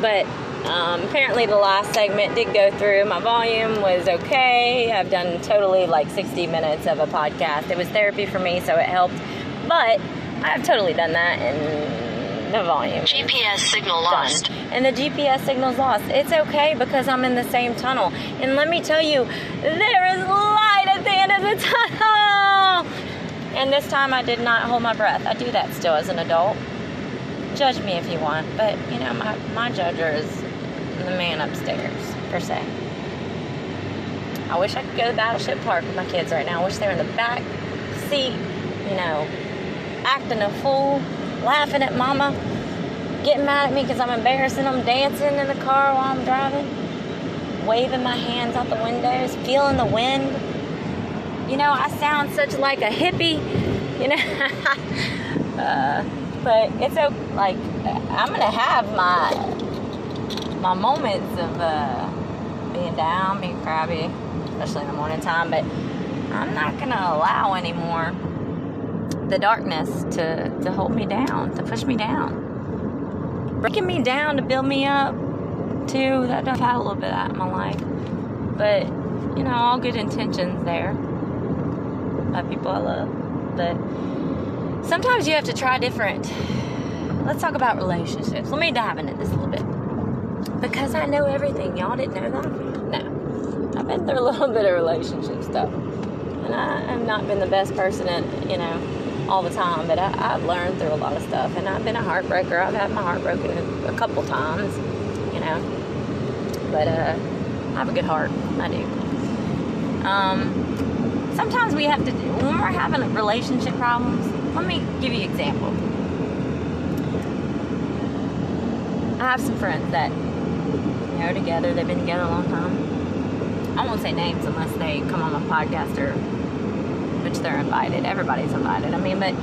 But um, apparently, the last segment did go through. My volume was okay. I've done totally like 60 minutes of a podcast. It was therapy for me, so it helped. But I've totally done that, and the volume. GPS signal done. lost. And the GPS signal's lost. It's okay because I'm in the same tunnel. And let me tell you, there is light at the end of the tunnel. And this time I did not hold my breath. I do that still as an adult. Judge me if you want, but you know, my, my judger is the man upstairs, per se. I wish I could go to Battleship Park with my kids right now. I wish they were in the back seat, you know, acting a fool, laughing at mama, getting mad at me because I'm embarrassing them, dancing in the car while I'm driving, waving my hands out the windows, feeling the wind. You know, I sound such like a hippie, you know. uh, but it's okay. Like I'm gonna have my my moments of uh, being down, being crabby, especially in the morning time. But I'm not gonna allow anymore the darkness to to hold me down, to push me down, breaking me down to build me up. Too. That I've had a little bit of that in my life, but you know, all good intentions there by people I love. But sometimes you have to try different. Let's talk about relationships. Let me dive into this a little bit. Because I know everything. Y'all didn't know that? No. I've been through a little bit of relationship stuff. And I have not been the best person at, you know, all the time. But I, I've learned through a lot of stuff. And I've been a heartbreaker. I've had my heart broken a, a couple times, you know. But uh, I have a good heart. I do. Um, sometimes we have to when we're having relationship problems let me give you an example. I have some friends that you know together they've been together a long time. I won't say names unless they come on my podcast or which they're invited. Everybody's invited. I mean but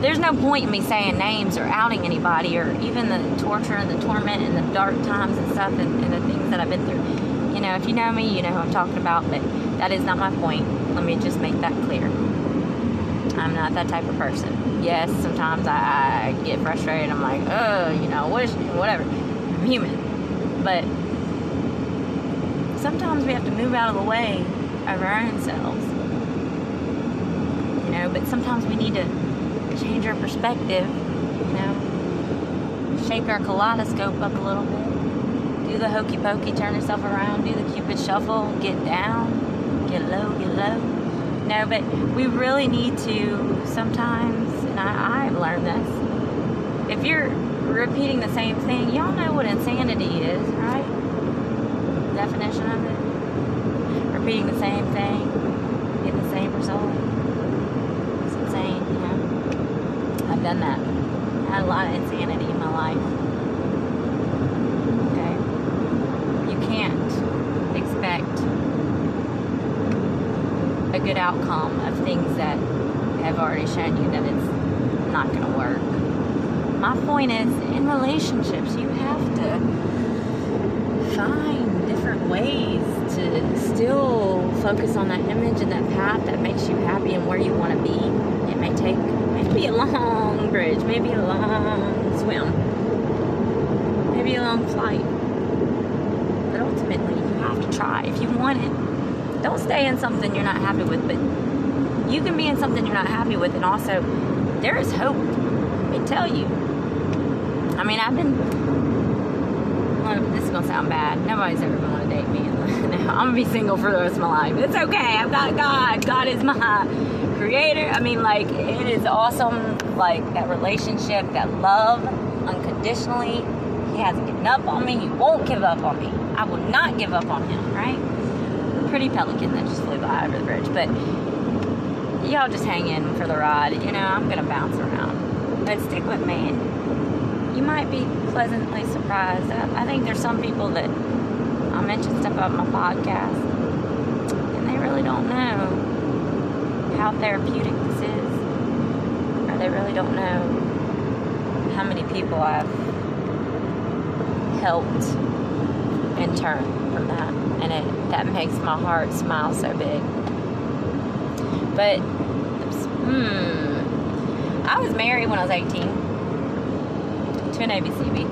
there's no point in me saying names or outing anybody or even the torture and the torment and the dark times and stuff and, and the things that i've been through. You know, if you know me, you know who I'm talking about, but that is not my point. Let me just make that clear. I'm not that type of person. Yes, sometimes I, I get frustrated. I'm like, oh, you know, what is, whatever. I'm human. But sometimes we have to move out of the way of our own selves. You know, but sometimes we need to change our perspective, you know, shake our kaleidoscope up a little bit do the hokey pokey, turn yourself around, do the cupid shuffle, get down, get low, get low. No, but we really need to sometimes, and I, I've learned this. If you're repeating the same thing, y'all know what insanity is, right? Definition of it. Repeating the same thing, getting the same result. It's insane, you know. I've done that. I had a lot of insanity in my life. can't expect a good outcome of things that have already shown you that it's not going to work. My point is, in relationships, you have to find different ways to still focus on that image and that path that makes you happy and where you want to be. It may take maybe a long bridge, maybe a long swim, maybe a long flight but ultimately you have to try if you want it. Don't stay in something you're not happy with, but you can be in something you're not happy with, and also there is hope. Me tell you. I mean, I've been. Well, this is gonna sound bad. Nobody's ever gonna date me. I'm gonna be single for the rest of my life. It's okay. I've got God. God is my creator. I mean, like it is awesome. Like that relationship, that love, unconditionally. He hasn't given up on me. He won't give up on me. I will not give up on him, right? Pretty pelican that just flew by over the bridge. But y'all just hang in for the ride. You know, I'm going to bounce around. But stick with me. You might be pleasantly surprised. I, I think there's some people that I mention stuff about my podcast, and they really don't know how therapeutic this is. Or they really don't know how many people I've helped in turn from that. And it that makes my heart smile so big. But hmm, I was married when I was 18 to an ABCB,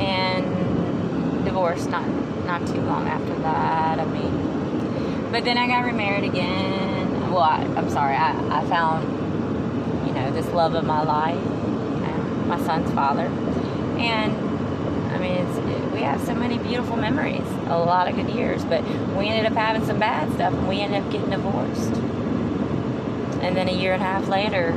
and divorced not not too long after that. I mean, but then I got remarried again. Well, I, am sorry, I, I found you know this love of my life, my son's father, and I mean it's it, we have so many beautiful memories, a lot of good years, but we ended up having some bad stuff, and we ended up getting divorced. And then a year and a half later,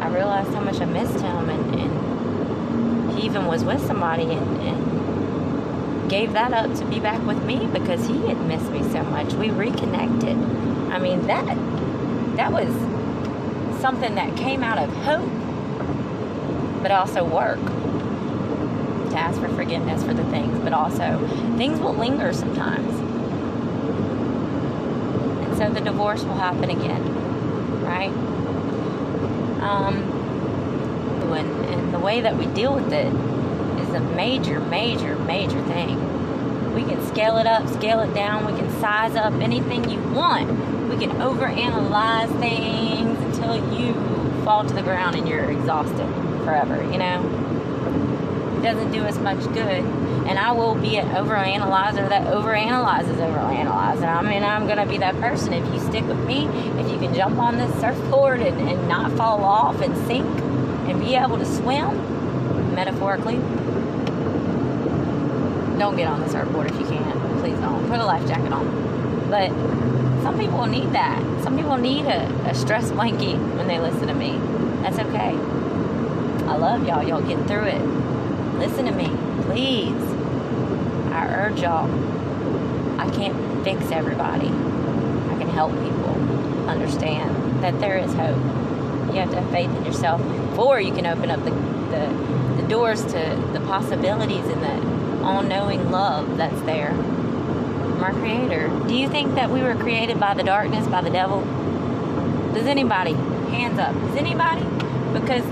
I realized how much I missed him, and, and he even was with somebody and, and gave that up to be back with me because he had missed me so much. We reconnected. I mean that that was something that came out of hope, but also work to ask for forgiveness for the things, but also things will linger sometimes. And so the divorce will happen again, right? Um, and, and the way that we deal with it is a major, major, major thing. We can scale it up, scale it down, we can size up anything you want. We can overanalyze things until you fall to the ground and you're exhausted forever, you know? Doesn't do us much good. And I will be an overanalyzer that overanalyzes, overanalyzes. I mean, I'm going to be that person. If you stick with me, if you can jump on this surfboard and, and not fall off and sink and be able to swim, metaphorically, don't get on the surfboard if you can. Please don't. Put a life jacket on. But some people need that. Some people need a, a stress blanket when they listen to me. That's okay. I love y'all. Y'all get through it. Listen to me, please. I urge y'all. I can't fix everybody. I can help people understand that there is hope. You have to have faith in yourself before you can open up the, the, the doors to the possibilities and the all knowing love that's there from our Creator. Do you think that we were created by the darkness, by the devil? Does anybody? Hands up. Does anybody? Because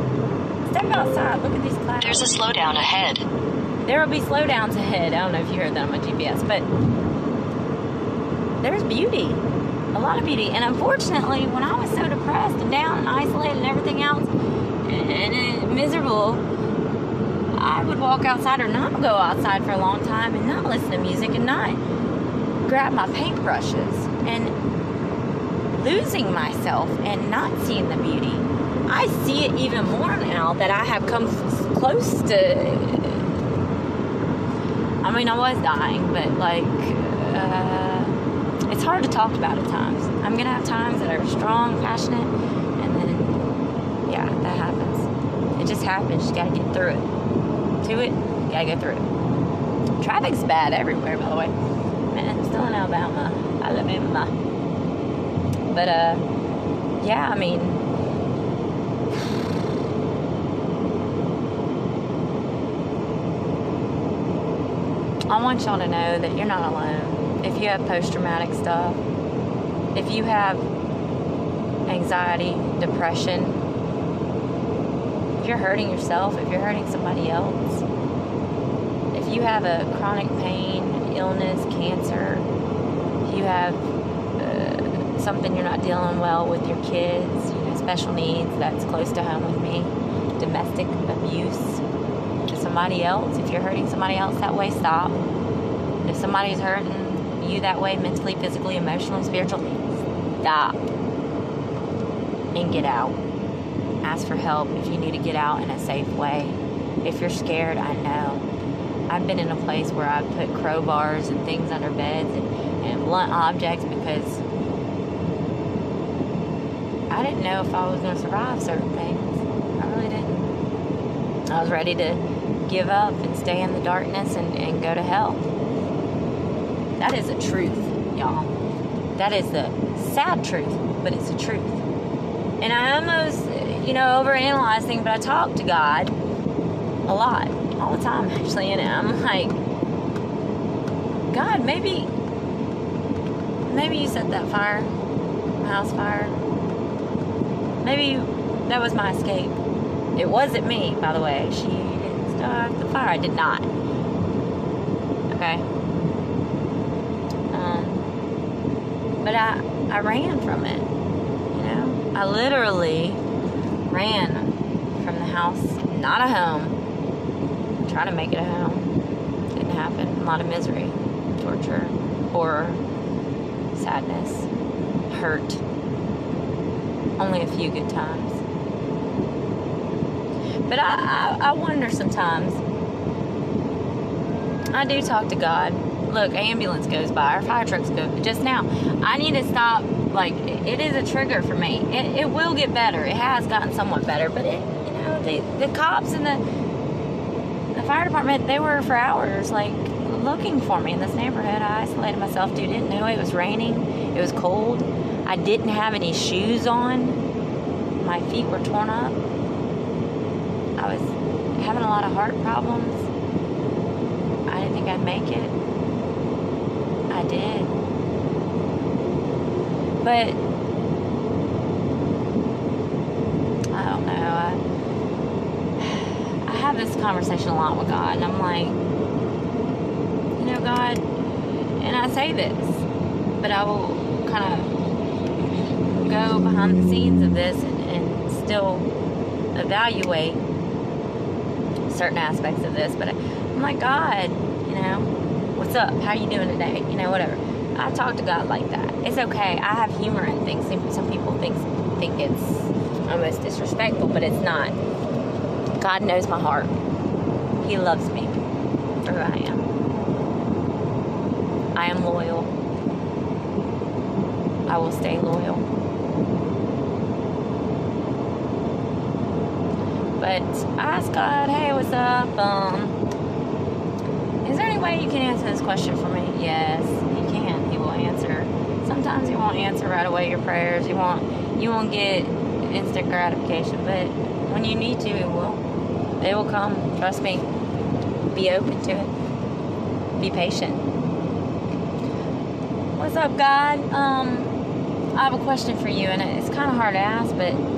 step outside. Look at these clouds. There's a slowdown ahead. There will be slowdowns ahead. I don't know if you heard that on my GPS, but there's beauty. A lot of beauty. And unfortunately, when I was so depressed and down and isolated and everything else and, and miserable, I would walk outside or not go outside for a long time and not listen to music and not grab my paintbrushes and losing myself and not seeing the beauty. I see it even more now that I have come close to. I mean, I was dying, but like, uh, it's hard to talk about at times. I'm gonna have times that are strong, passionate, and then, yeah, that happens. It just happens. You gotta get through it. To it, you gotta go through it. Traffic's bad everywhere, by the way. Man, I'm still in Alabama, Alabama. But uh, yeah, I mean, I want y'all to know that you're not alone. If you have post traumatic stuff, if you have anxiety, depression, if you're hurting yourself, if you're hurting somebody else, if you have a chronic pain, illness, cancer, if you have uh, something you're not dealing well with your kids, you know, special needs, that's close to home with me, domestic abuse, somebody else. If you're hurting somebody else that way, stop. If somebody's hurting you that way, mentally, physically, emotionally, spiritually, stop and get out. Ask for help if you need to get out in a safe way. If you're scared, I know. I've been in a place where I've put crowbars and things under beds and, and blunt objects because I didn't know if I was going to survive certain things. I really didn't. I was ready to give up and stay in the darkness and, and go to hell. That is the truth, y'all. That is the sad truth, but it's the truth. And I almost, you know, overanalyze things, but I talk to God a lot, all the time, actually, and I'm like, God, maybe, maybe you set that fire, house fire. Maybe that was my escape. It wasn't me, by the way. She start the fire. I did not. Okay. Um, but I, I ran from it. You know, I literally ran from the house not a home. Try to make it a home. Didn't happen. A lot of misery, torture, horror, sadness, hurt. Only a few good times. But I, I, I wonder sometimes. I do talk to God. Look, ambulance goes by, our fire trucks go just now. I need to stop. Like it is a trigger for me. It, it will get better. It has gotten somewhat better, but it, you know, the the cops and the the fire department they were for hours like looking for me in this neighborhood. I isolated myself. Dude didn't know it was raining. It was cold. I didn't have any shoes on. My feet were torn up. Having a lot of heart problems. I didn't think I'd make it. I did. But I don't know. I, I have this conversation a lot with God, and I'm like, you know, God, and I say this, but I will kind of go behind the scenes of this and, and still evaluate certain aspects of this. But I'm like, God, you know, what's up? How you doing today? You know, whatever. I talk to God like that. It's okay. I have humor in things. Some people think think it's almost disrespectful, but it's not. God knows my heart. He loves me for who I am. I am loyal. I will stay loyal. But I asked God, hey, what's up? Um, is there any way you can answer this question for me? Yes, He can. He will answer. Sometimes He won't answer right away your prayers. You won't. You won't get instant gratification, but when you need to, it will. It will come. Trust me. Be open to it. Be patient. What's up, God? Um, I have a question for you, and it's kind of hard to ask, but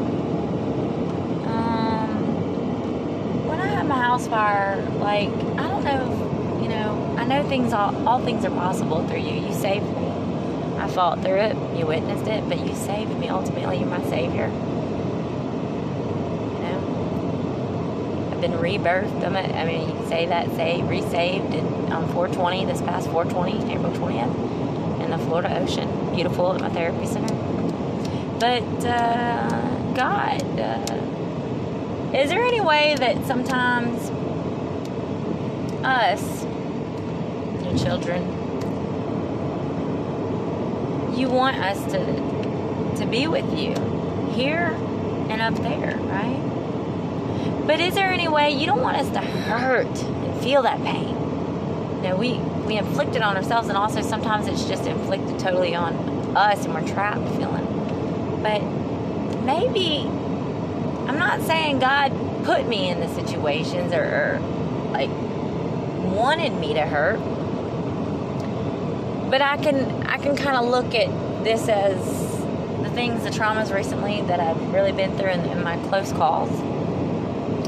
um, had my house fire, like I don't know, you know, I know things all all things are possible through you. You saved me. I fought through it. You witnessed it, but you saved me. Ultimately, you're my savior. You know, I've been rebirthed. I'm a, I mean, you can say that, say resaved, and on 420 this past 420, April 20th, in the Florida Ocean, beautiful at my therapy center. But uh, God, uh, is there any way that sometimes us, your children, you want us to to be with you here and up there, right? But is there any way you don't want us to hurt and feel that pain? Know, we we inflict it on ourselves, and also sometimes it's just inflicted totally on us, and we're trapped feeling. But maybe not saying God put me in the situations or, or like wanted me to hurt but I can I can kind of look at this as the things, the traumas recently that I've really been through in, in my close calls,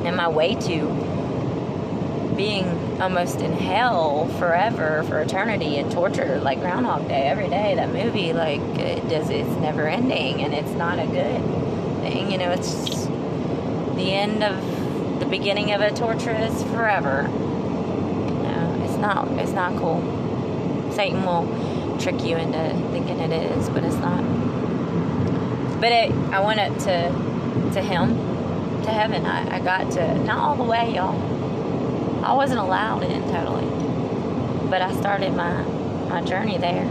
and my way to being almost in hell forever for eternity and torture like Groundhog Day every day. That movie, like it does, it's never ending, and it's not a good thing. You know, it's the end of the beginning of a torturous forever. No, it's not. It's not cool. Satan will trick you into thinking it is, but it's not. But it, I went up to to him, to heaven. I, I got to not all the way, y'all. I wasn't allowed in totally, but I started my my journey there.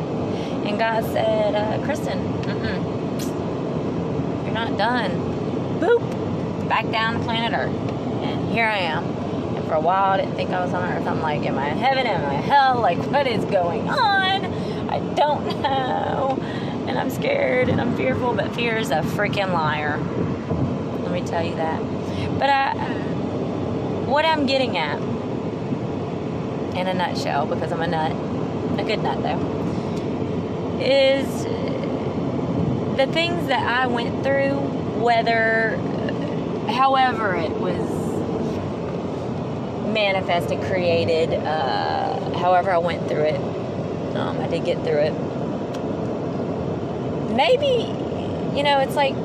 And God said, uh, Kristen, you're not done. Boop, back down to planet Earth, and here I am And for a while. I didn't think I was on earth. I'm like, am I in heaven? Am I in hell? Like, what is going on? I don't know. And I'm scared and I'm fearful, but fear is a freaking liar. Let me tell you that. But I, what I'm getting at, in a nutshell, because I'm a nut, a good nut though, is the things that I went through, whether, however it was manifested, created, uh, however I went through it. Um, I did get through it. Maybe, you know, it's like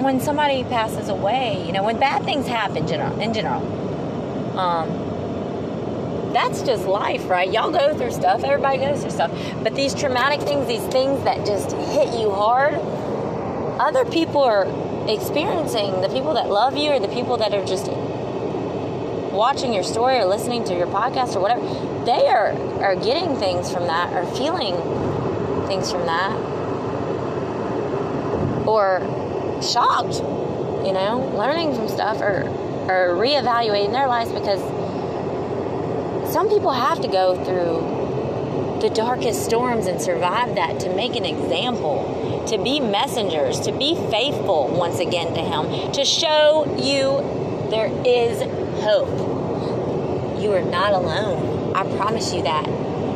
when somebody passes away, you know, when bad things happen in general, um, that's just life, right? Y'all go through stuff. Everybody goes through stuff. But these traumatic things, these things that just hit you hard, other people are experiencing. The people that love you or the people that are just watching your story or listening to your podcast or whatever, they are, are getting things from that or feeling things from that or shocked, you know, learning from stuff or, or reevaluating their lives because some people have to go through the darkest storms and survive that to make an example, to be messengers, to be faithful once again to Him, to show you there is hope. You are not alone. I promise you that.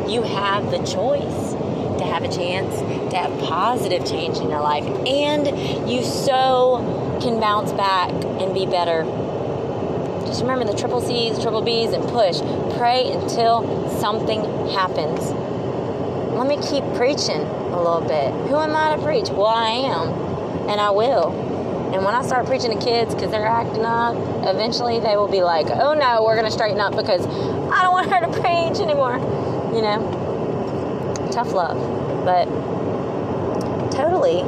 You have the choice to have a chance to have positive change in your life. And you so can bounce back and be better. Just remember the triple C's, triple B's, and push. Pray until something happens. Let me keep preaching a little bit. Who am I to preach? Well, I am, and I will. And when I start preaching to kids because they're acting up, eventually they will be like, oh no, we're going to straighten up because I don't want her to preach anymore. You know? Tough love. But totally,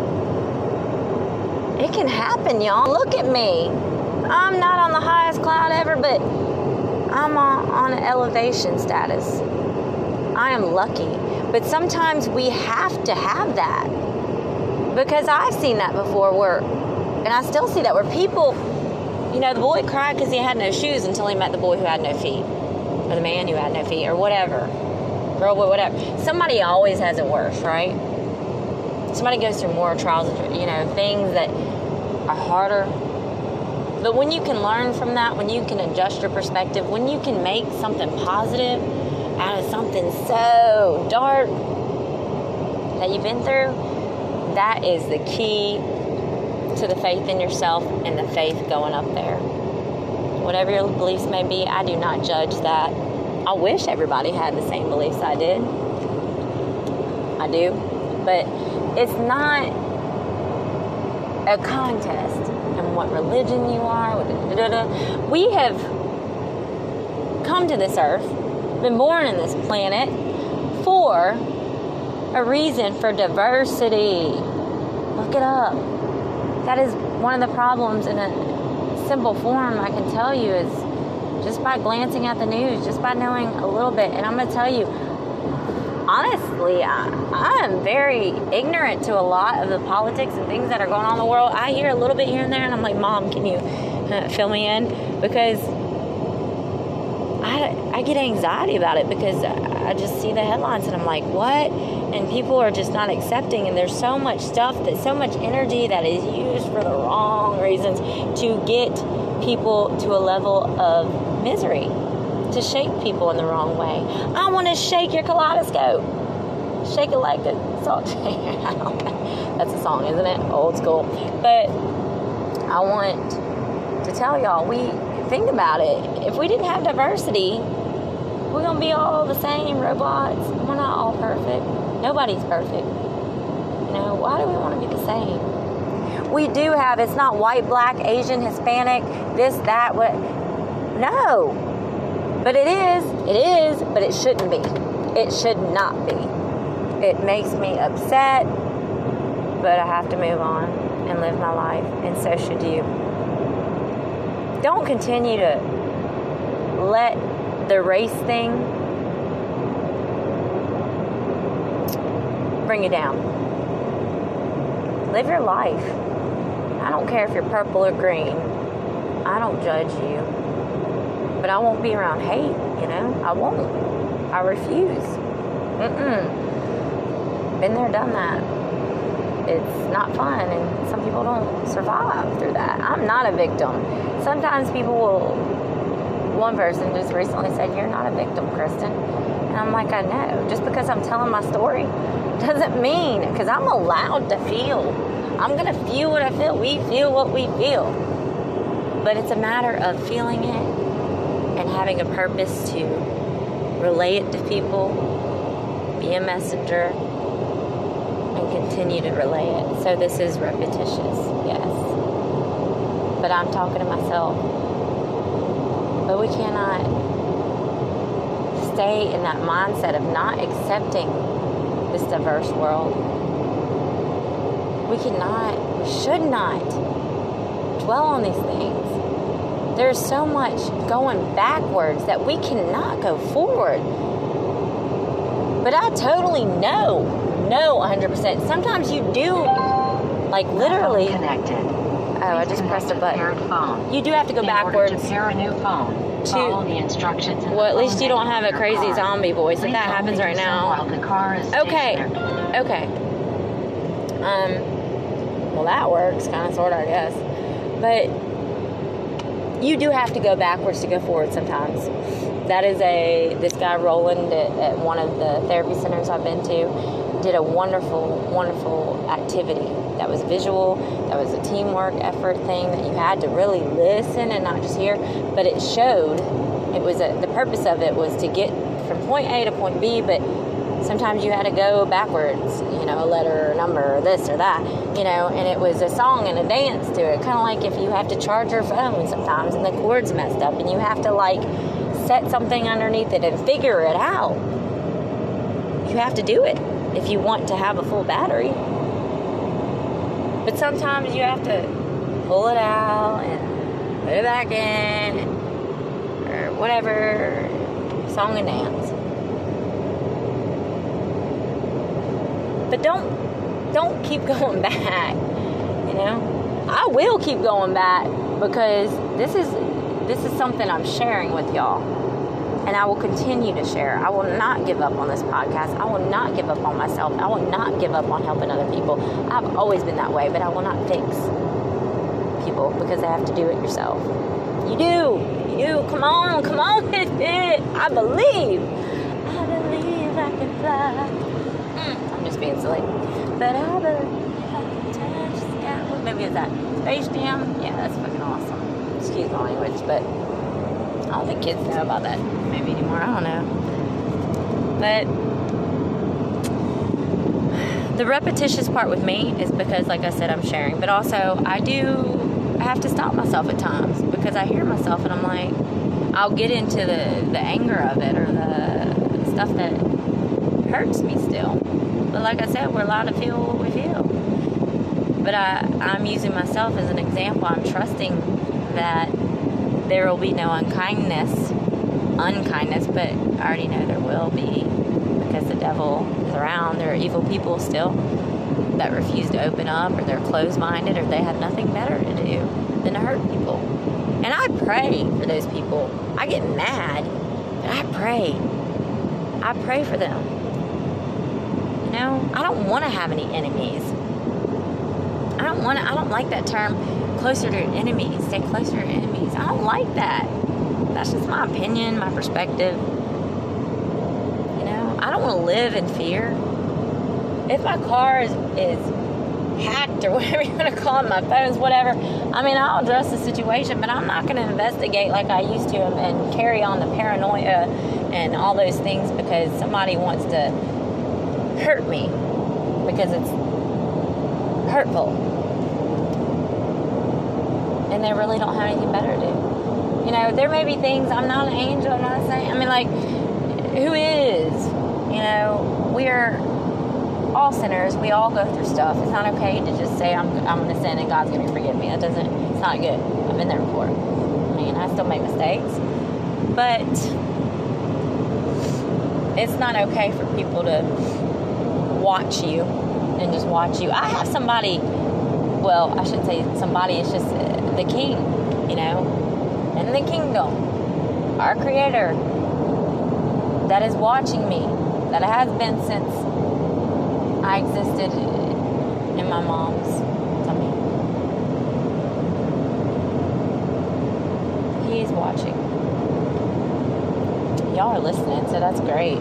it can happen, y'all. Look at me. I'm not on the highest cloud ever, but I'm on, on an elevation status. I am lucky. But sometimes we have to have that because I've seen that before where and I still see that where people, you know, the boy cried because he had no shoes until he met the boy who had no feet, or the man who had no feet, or whatever. Girl, boy, whatever. Somebody always has it worse, right? Somebody goes through more trials, you know, things that are harder. But when you can learn from that, when you can adjust your perspective, when you can make something positive out of something so dark that you've been through, that is the key to the faith in yourself and the faith going up there. Whatever your beliefs may be, I do not judge that. I wish everybody had the same beliefs I did. I do. But it's not a contest and what religion you are. We have come to this earth, been born in this planet for a reason for diversity. Look it up that is one of the problems in a simple form I can tell you is just by glancing at the news, just by knowing a little bit. And I'm going to tell you, honestly, I, I, am very ignorant to a lot of the politics and things that are going on in the world. I hear a little bit here and there, and I'm like, Mom, can you uh, fill me in? Because I, I get anxiety about it because I just see the headlines and I'm like, what? And people are just not accepting, and there's so much stuff that so much energy that is used for the wrong reasons to get people to a level of misery, to shake people in the wrong way. I want to shake your kaleidoscope. Shake it like a salt That's a song, isn't it? Old school. But I want to tell y'all, we think about it. If we didn't have diversity, we're gonna be all the same robots. We're not all perfect. Nobody's perfect. You know, why do we want to be the same? We do have it's not white, black, Asian, Hispanic, this, that, what no. But it is, it is, but it shouldn't be. It should not be. It makes me upset, but I have to move on and live my life, and so should you don't continue to let the race thing bring you down. Live your life. I don't care if you're purple or green. I don't judge you. But I won't be around hate, you know? I won't. I refuse. Mm-mm. Been there, done that it's not fun and some people don't survive through that. I'm not a victim. Sometimes people will one person just recently said, You're not a victim, Kristen. And I'm like, I know. Just because I'm telling my story doesn't mean because I'm allowed to feel. I'm gonna feel what I feel. We feel what we feel. But it's a matter of feeling it and having a purpose to relay it to people, be a messenger, continue to relay it. So this is repetitious, yes. but I'm talking to myself. But we cannot stay in that mindset of not accepting this diverse world. We cannot, we should not dwell on these things. There's so much going backwards that we cannot go forward. But I totally know, know 100%. Sometimes you do, like literally. Connected. Oh, I just pressed a button. Phone. You do have to go In backwards. To pair a new phone. To- Follow the instructions. Well, at least you don't have a crazy car. zombie voice. If that happens right now. The car is Okay. stationary. Okay. Um, well, that works, kind of, sort of, I guess. But you do have to go backwards to go forward sometimes. That is a, this guy Roland at, at one of the therapy centers I've been to did a wonderful, wonderful activity. That was visual, that was a teamwork effort thing that you had to really listen and not just hear, but it showed. It was a, the purpose of it was to get from point A to point B, but sometimes you had to go backwards, you know, a letter or a number or this or that, you know, and it was a song and a dance to it. Kind of like if you have to charge your phone sometimes and the cord's messed up and you have to like set something underneath it and figure it out. You have to do it if you want to have a full battery. But sometimes you have to pull it out and put it back in or whatever, song and dance. but don't don't keep going back you know i will keep going back because this is this is something i'm sharing with y'all and i will continue to share. I will not give up on this podcast. I will not give up on myself. I will not give up on helping other people. I've always been that way but i will not fix people because they have to do it yourself. You do. You. Do come on. Come on it. I believe. I believe i can fly. Mm, I'm just being silly. But I believe I can touch the sky. What movie is that? Space Jam? Yeah, that's fucking awesome. Excuse my language, but don't think kids know about that movie anymore. I don't know. But the repetitious part with me is because, like I said, I'm sharing. But also, I do have to stop myself at times because I hear myself and I'm like, I'll get into the, the anger of it or the stuff that hurts me still. But like I said, we're allowed to feel what we feel. But I, I'm using myself as an example. I'm trusting that there will be no unkindness, unkindness, but I already know there will be because the devil is around. There are evil people still that refuse to open up or they're closed minded or they have nothing better to do than to hurt people. And I pray for those people. I get mad, but I pray. I pray for them. You know, I don't want to have any enemies. I don't want to, I don't like that term, closer to enemies, stay closer to enemies. Like that. That's just my opinion, my perspective. You know, I don't want to live in fear. If my car is, is hacked or whatever you want to call it, my phone's whatever, I mean, I'll address the situation, but I'm not going to investigate like I used to and carry on the paranoia and all those things because somebody wants to hurt me because it's hurtful. And they really don't have anything better to do. You know, there may be things, I'm not an angel, I'm not saying, I mean, like, who is? You know, we're all sinners. We all go through stuff. It's not okay to just say, I'm, I'm going to sin and God's going to forgive me. That doesn't, it's not good. I've been there before. I mean, I still make mistakes. But it's not okay for people to watch you and just watch you. I have somebody, well, I shouldn't say somebody, it's just the king, you know, in the kingdom, our creator that is watching me, that has been since I existed in my mom's tummy. He's watching. Y'all are listening, so that's great.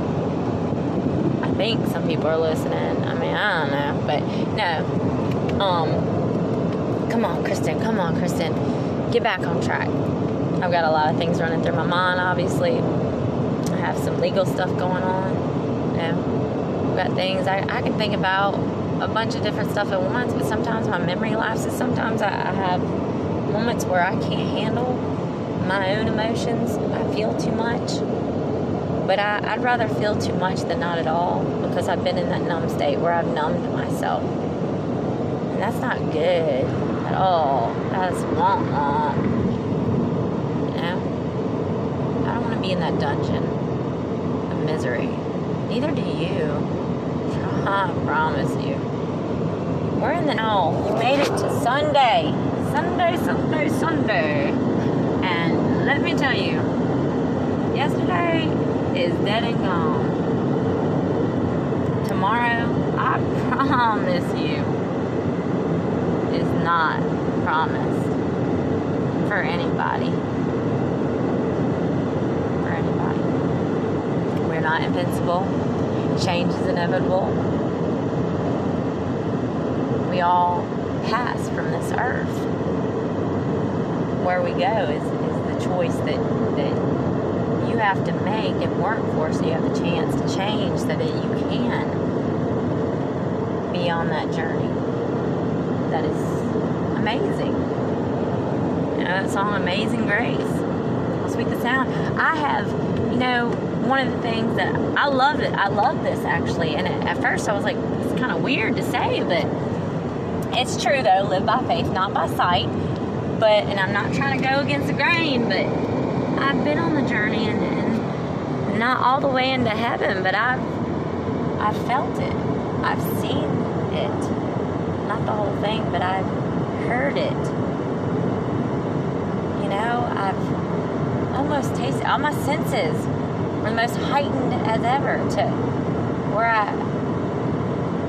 I think some people are listening. I mean, I don't know, but no. Um, come on, Kristen. Come on, Kristen. Get back on track. I've got a lot of things running through my mind. Obviously, I have some legal stuff going on. You know, I've got things I, I can think about a bunch of different stuff at once, but sometimes my memory lapses. Sometimes I, I have moments where I can't handle my own emotions. I feel too much. But I, I'd rather feel too much than not at all because I've been in that numb state where I've numbed myself. And that's not good at all. That's wrong. You know? I don't want to be in that dungeon of misery. Neither do you. I promise you. We're in the know. You made it to Sunday. Sunday, Sunday, Sunday. And let me tell you, yesterday is dead and gone. Tomorrow, I promise you, is not promised for anybody. For anybody. We're not invincible. Change is inevitable. We all pass from this earth. Where we go is, is the choice that, that you have to make and work for so you have the chance to change so that you can be on that journey. That is amazing. You know that song Amazing Grace. Sweet the sound. I have, you know, one of the things that I love it. I love this actually. And at first I was like, it's kind of weird to say, but it's true though. Live by faith, not by sight. But and I'm not trying to go against the grain, but I've been on the journey and, and not all the way into heaven, but I've I've felt it. I've seen it. Not the whole thing, but I've heard it. You know, I've almost tasted all my senses were the most heightened as ever to where I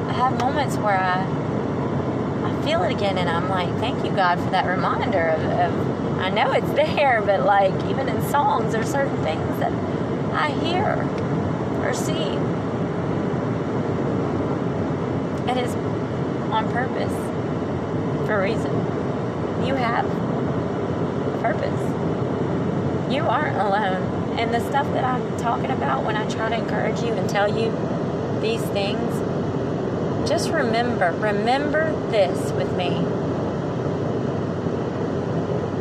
I have moments where I I feel it again and I'm like, thank you God for that reminder of, of I know it's there, but like even in songs there's certain things that I hear or see. It is on purpose for a reason. You have purpose. You aren't alone. And the stuff that I'm talking about when I try to encourage you and tell you these things, just remember, remember this with me.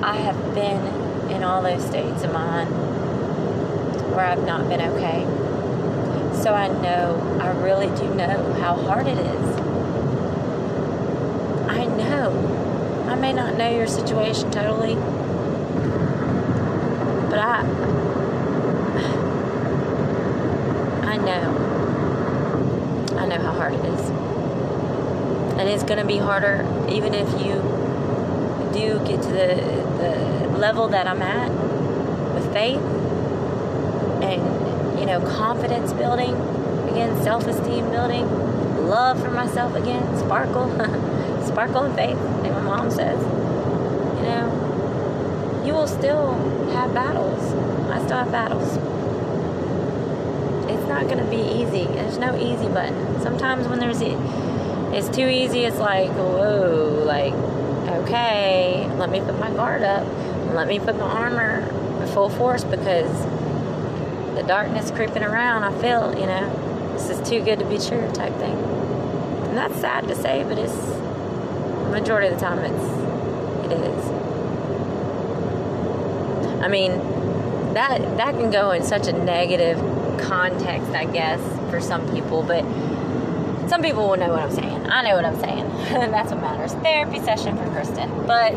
I have been in all those states of mind where I've not been okay. So I know, I really do know how hard it is. I know. I may not know your situation totally, but I know. I know how hard it is. And it's going to be harder even if you do get to the, the level that I'm at with faith and, you know, confidence building, again, self esteem building, love for myself again, sparkle, sparkle and faith, like my mom says. You know, you will still have battles. I still have battles it's not going to be easy. There's no easy button. Sometimes when there's it's too easy, it's like, whoa, like, okay, let me put my guard up. Let me put my armor full force because the darkness creeping around, I feel, you know, this is too good to be true type thing. And that's sad to say, but it's majority of the time it's it is. I mean, that that can go in such a negative context, I guess, for some people, but some people will know what I'm saying. I know what I'm saying. That's what matters. Therapy session for Kristen. But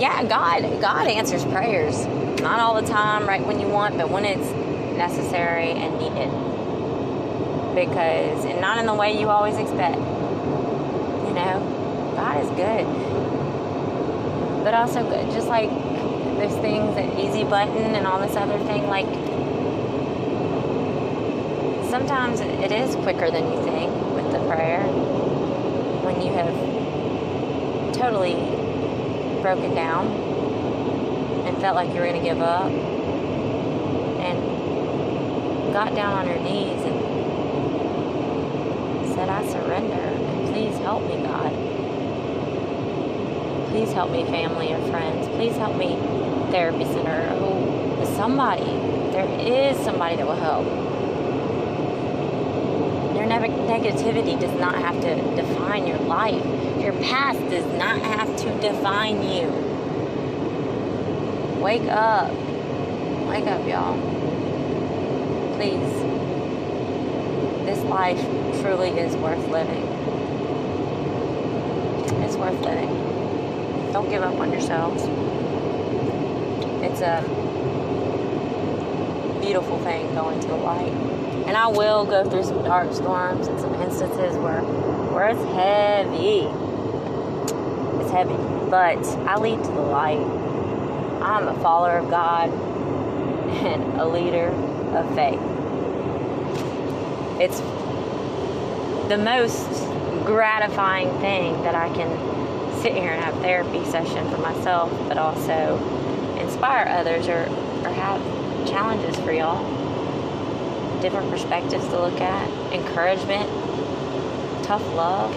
yeah, God, God answers prayers. Not all the time, right when you want, but when it's necessary and needed. Because, and not in the way you always expect. You know, God is good. But also good. Just like those things, that easy button and all this other thing, like sometimes it is quicker than you think prayer when you have totally broken down and felt like you were going to give up and got down on your knees and said, I surrender and please help me, God. Please help me, family or friends. Please help me, therapy center. Oh, somebody. There is somebody that will help negativity does not have to define your life. Your past does not have to define you. Wake up. Wake up, y'all. Please. This life truly is worth living. It's worth living. Don't give up on yourselves. It's a beautiful thing going to the light. And I will go through some dark storms and some instances where where it's heavy. It's heavy. But I lead to the light. I'm a follower of God and a leader of faith. It's the most gratifying thing that I can sit here and have therapy session for myself, but also inspire others or, or have challenges for y'all. Different perspectives to look at, encouragement, tough love.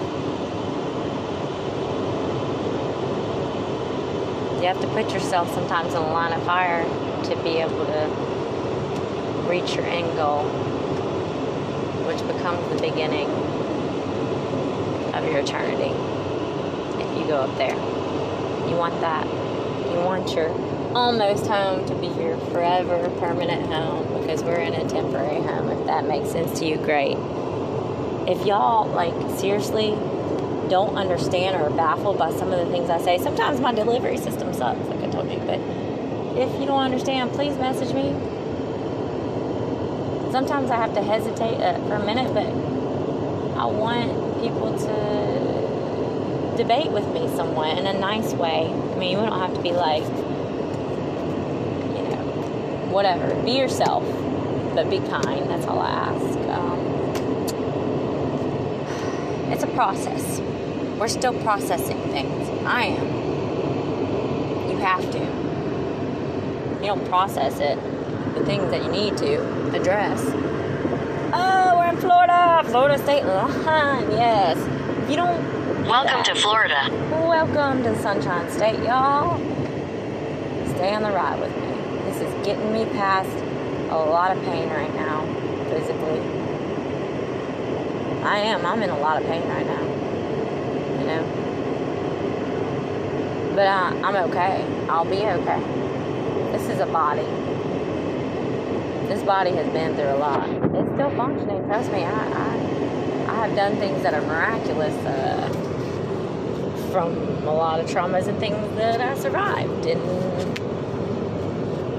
You have to put yourself sometimes in the line of fire to be able to reach your end goal, which becomes the beginning of your eternity if you go up there. You want that. You want your almost home to be your forever permanent home because we're in a temporary home. If that makes sense to you, great. If y'all, like, seriously don't understand or are baffled by some of the things I say, sometimes my delivery system sucks, like I told you, but if you don't understand, please message me. Sometimes I have to hesitate uh, for a minute, but I want people to debate with me somewhat in a nice way. I mean, we don't have to be like, whatever. Be yourself, but be kind. That's all I ask. Um, it's a process. We're still processing things. I am. You have to. You don't process it. The things that you need to address. Oh, we're in Florida. Florida State line. Yes. If you don't. Welcome that- to Florida. Welcome to Sunshine State, y'all. Stay on the ride with me. Getting me past a lot of pain right now, physically. I am. I'm in a lot of pain right now. You know? But uh, I'm okay. I'll be okay. This is a body. This body has been through a lot. It's still functioning. Trust me. I, I, I have done things that are miraculous. Uh, from a lot of traumas and things that I survived. Didn't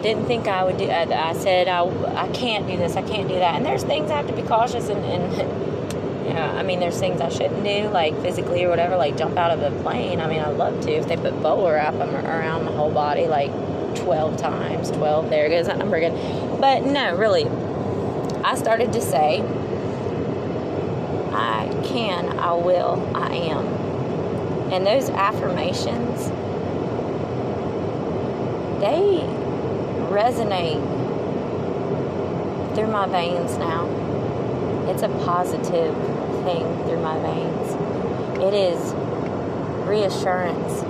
didn't think I would do. I, I said I, I can't do this. I can't do that. And there's things I have to be cautious and, and yeah. I mean, there's things I shouldn't do, like physically or whatever, like jump out of a plane. I mean, I'd love to if they put boa wrap around my whole body like 12 times. 12. There goes that number again. But no, really, I started to say, I can, I will, I am. And those affirmations, they resonate through my veins now. It's a positive thing through my veins. It is reassurance.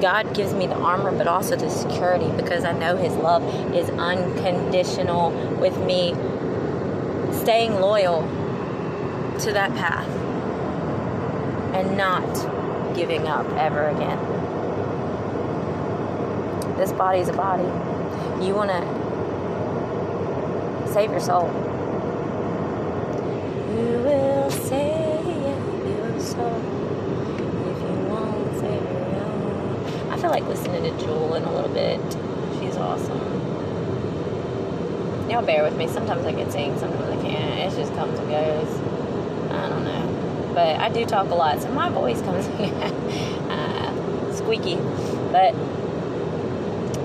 God gives me the armor, but also the security because I know His love is unconditional with me staying loyal to that path and not giving up ever again. This body is a body. You want to save your soul. You will save your soul if you won't save your own. I feel like listening to Jewel in a little bit. She's awesome. Y'all bear with me. Sometimes I can sing, sometimes I can't. It just comes and goes. I don't know. But I do talk a lot, so my voice comes uh, squeaky. But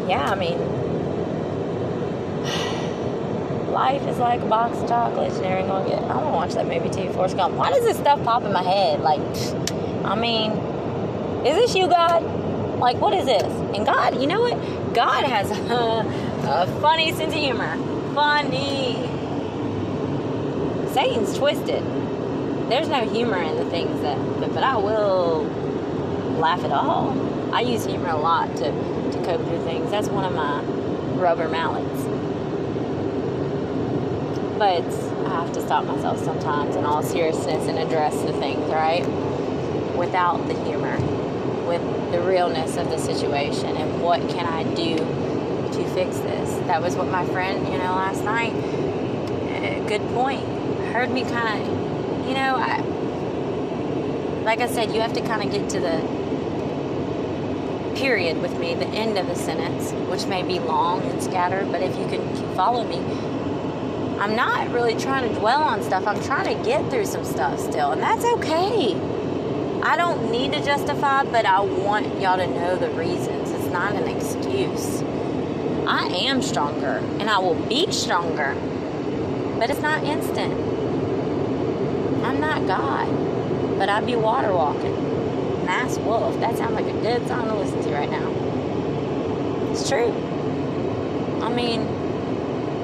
yeah, I mean, life is like a box of chocolates. You never gonna get. I want to watch that movie too, Forrest Gump. Why does this stuff pop in my head? Like, I mean, is this you, God? Like, what is this? And God, you know what? God has a, a funny sense of humor. Funny. Satan's twisted. There's no humor in the things that, but, but I will laugh at all. I use humor a lot to, to cope through things. That's one of my rubber mallets. But I have to stop myself sometimes in all seriousness and address the things, right? Without the humor, with the realness of the situation and what can I do to fix this. That was what my friend, you know, last night, uh, good point, heard me kind of, you know, I, like I said, you have to kind of get to the period with me, the end of the sentence, which may be long and scattered, but if you can follow me, I'm not really trying to dwell on stuff. I'm trying to get through some stuff still, and that's okay. I don't need to justify, but I want y'all to know the reasons. It's not an excuse. I am stronger, and I will be stronger, but it's not instant. I'm not God, but I be water walking. Masked Wolf. That sounds like a good song to listen to right now. It's true. I mean,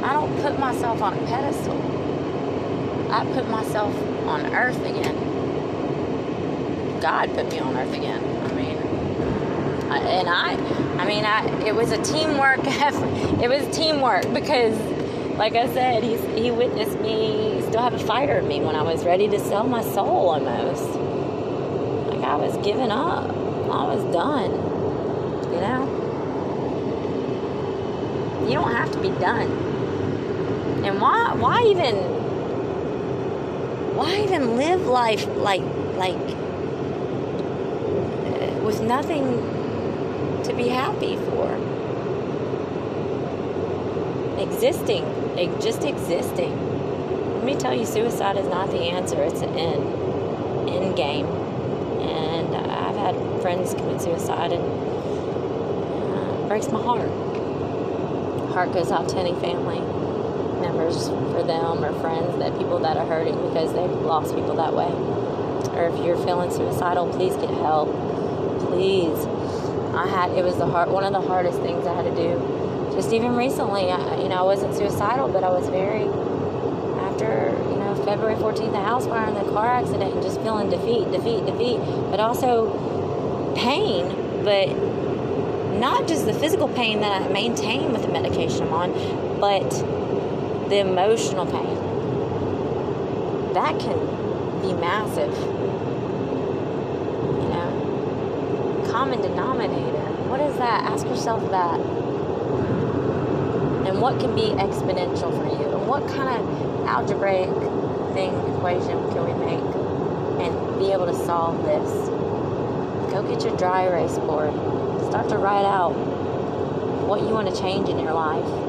I don't put myself on a pedestal. I put myself on earth again. God put me on earth again. I mean, and I, I mean, I. It was a teamwork effort. It was teamwork because, like I said, he's he witnessed me still have a fighter in me when I was ready to sell my soul almost. Like I was giving up. I was done. You know. You don't have to be done. And why? Why even? Why even live life like like uh, with nothing to be happy for? Existing, just existing. Let me tell you, suicide is not the answer. It's an end, end game. And I've had friends commit suicide, and uh, it breaks my heart. Heart goes out to any family for them or friends that people that are hurting because they've lost people that way. Or if you're feeling suicidal, please get help. Please. I had it was the hard one of the hardest things I had to do. Just even recently, I, you know, I wasn't suicidal, but I was very after you know February 14th, the house fire and the car accident, and just feeling defeat, defeat, defeat, but also pain, but not just the physical pain that I maintain with the medication I'm on, but the emotional pain. That can be massive. You know? Common denominator. What is that? Ask yourself that. And what can be exponential for you? And what kind of algebraic thing, equation can we make and be able to solve this? Go get your dry erase board. Start to write out what you want to change in your life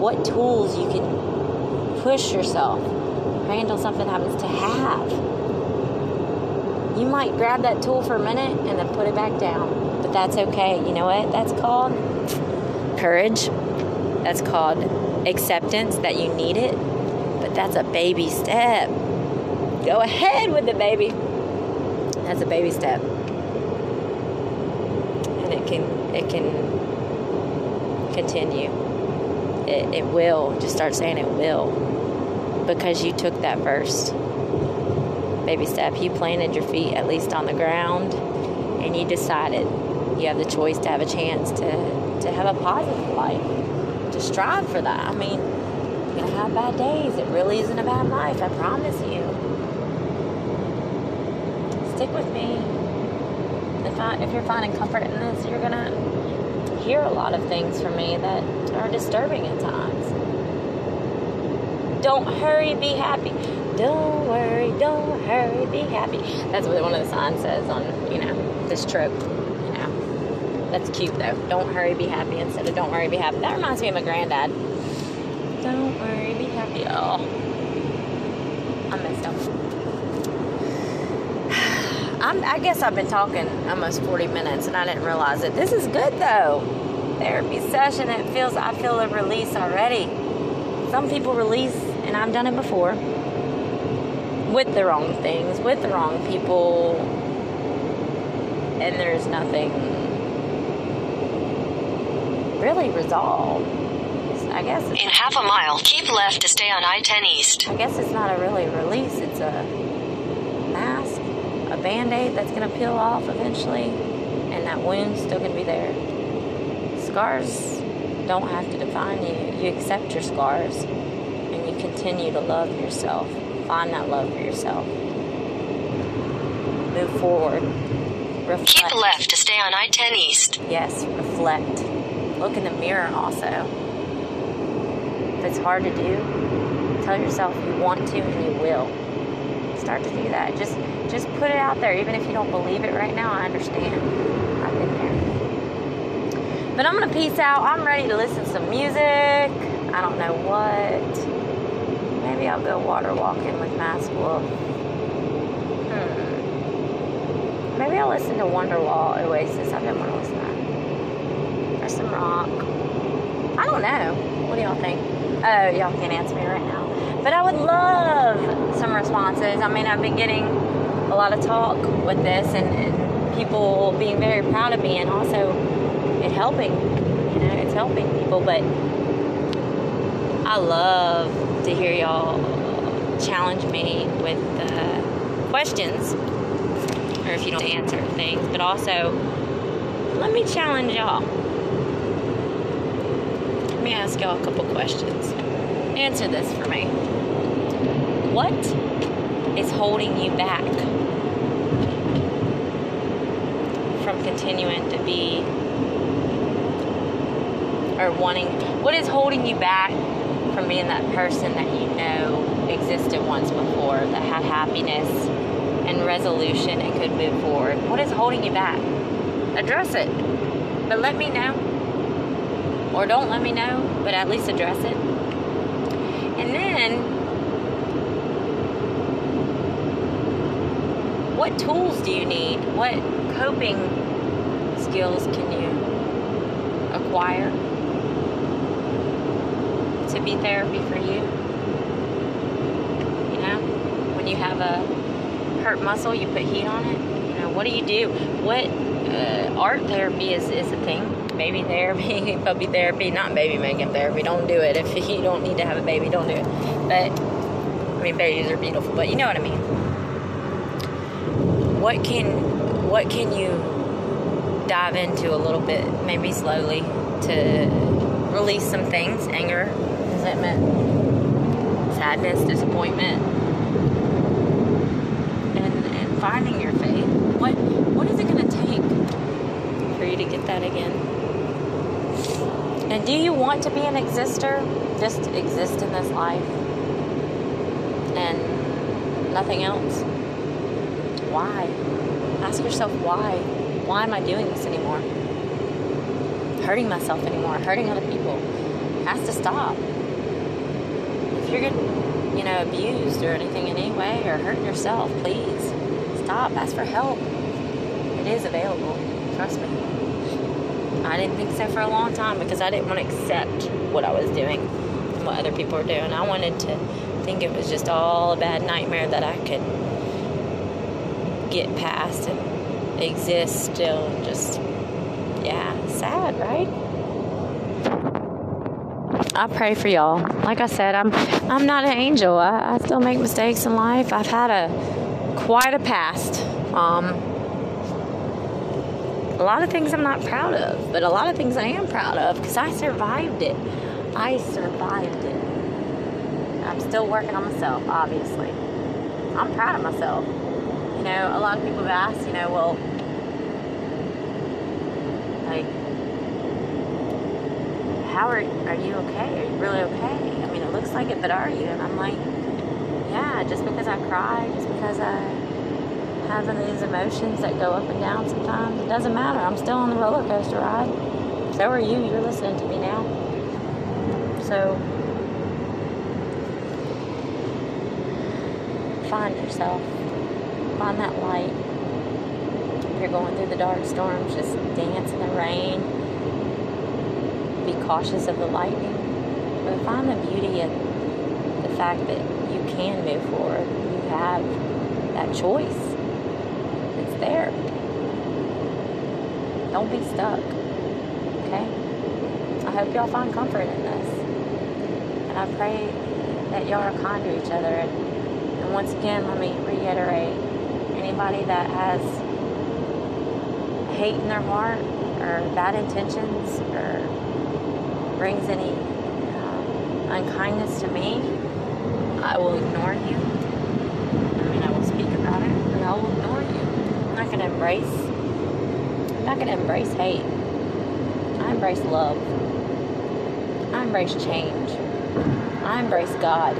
what tools you can push yourself, until something happens to have. You might grab that tool for a minute and then put it back down, but that's okay. You know what that's called? Courage. That's called acceptance that you need it, but that's a baby step. Go ahead with the baby. That's a baby step. And it can it can continue it, it will. Just start saying it will. Because you took that first baby step. You planted your feet at least on the ground and you decided you have the choice to have a chance to, to have a positive life. To strive for that. I mean, you're gonna have bad days. It really isn't a bad life, I promise you. Stick with me. If I if you're finding comfort in this, you're gonna hear a lot of things from me that are disturbing at times. Don't hurry, be happy. Don't worry, don't hurry, be happy. That's what one of the signs says on, you know, this trip. You know, that's cute though. Don't hurry, be happy instead of don't worry, be happy. That reminds me of my granddad. Don't worry, be happy. Oh, I messed up. I'm, I guess I've been talking almost 40 minutes and I didn't realize it. This is good though. Therapy session, it feels, I feel a release already. Some people release, and I've done it before, with the wrong things, with the wrong people, and there's nothing really resolved. I guess In half a mile, keep left to stay on I 10 East. I guess it's not a really release. It's a a band aid that's going to peel off eventually, and that wound's still going to be there. Scars don't have to define you. You accept your scars, and you continue to love yourself. Find that love for yourself. Move forward. Reflect. Keep left to stay on I 10 East. Yes, reflect. Look in the mirror also. If it's hard to do, tell yourself you want to and you will. Start to do that. Just just put it out there. Even if you don't believe it right now, I understand. I've been there. But I'm gonna peace out. I'm ready to listen to some music. I don't know what. Maybe I'll go water walking with Masked Wolf. Hmm. Maybe I'll listen to Wonderwall Oasis. I've been wanting to listen to that. Or some rock. I don't know. What do y'all think? Oh, y'all can't answer me right now. But I would love some responses. I mean, I've been getting a lot of talk with this and, and people being very proud of me and also it helping. You know, it's helping people. But I love to hear y'all challenge me with uh, questions or if you don't answer things, but also let me challenge y'all. Let me ask y'all a couple questions. Answer this for me. What is holding you back from continuing to be or wanting what is holding you back from being that person that you know existed once before that had happiness and resolution and could move forward? What is holding you back? Address it. But let me know. Or don't let me know but at least address it. And then what tools do you need what coping skills can you acquire to be therapy for you. You know, when you have a hurt muscle, you put heat on it. You know, what do you do? What uh, art therapy is, is a thing. Baby therapy, puppy therapy, not baby making therapy. Don't do it. If you don't need to have a baby, don't do it. But, I mean, babies are beautiful, but you know what I mean. What can, what can you dive into a little bit, maybe slowly, to release some things anger, resentment, sadness, disappointment, and, and finding your faith. What what is it going to take for you to get that again? And do you want to be an exister? Just exist in this life and nothing else? Why? Ask yourself why. Why am I doing this anymore? hurting myself anymore, hurting other people. It has to stop. If you're getting, you know, abused or anything in any way or hurting yourself, please stop. Ask for help. It is available. Trust me. I didn't think so for a long time because I didn't want to accept what I was doing and what other people were doing. I wanted to think it was just all a bad nightmare that I could get past and exist still just yeah, sad, right? I pray for y'all. Like I said, I'm I'm not an angel. I, I still make mistakes in life. I've had a quite a past. Um, a lot of things I'm not proud of, but a lot of things I am proud of because I survived it. I survived it. I'm still working on myself, obviously. I'm proud of myself. You know, a lot of people have asked, you know, well, like, how are, are you okay? Are you really okay? I mean, it looks like it, but are you? And I'm like, yeah, just because I cry, just because I have these emotions that go up and down sometimes, it doesn't matter. I'm still on the roller coaster ride. So are you. You're listening to me now. So, find yourself. Find that light If you're going through the dark storms, just dance in the rain. Be cautious of the lightning. But find the beauty of the fact that you can move forward. You have that choice. It's there. Don't be stuck. Okay? I hope y'all find comfort in this. And I pray that y'all are kind to each other. And, and once again, let me reiterate anybody that has hate in their heart or bad intentions or brings any um, unkindness to me, I will ignore you. I mean, I will speak about it, but I will ignore you. I'm not going to embrace. I'm not going to embrace hate. I embrace love. I embrace change. I embrace God.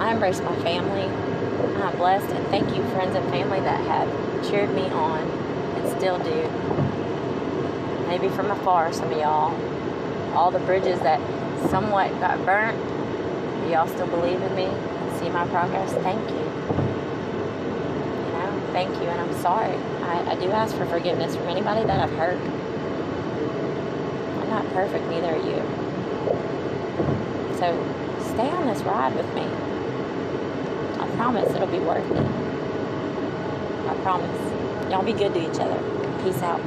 I embrace my family. I'm blessed and thank you, friends and family that have cheered me on and still do. Maybe from afar, some of y'all. All the bridges that somewhat got burnt, y'all still believe in me and see my progress. Thank you. You know, thank you, and I'm sorry. I, I do ask for forgiveness from anybody that I've hurt. I'm not perfect, neither are you. So stay on this ride with me. Promise it'll be worth it. I promise. Y'all be good to each other. Peace out.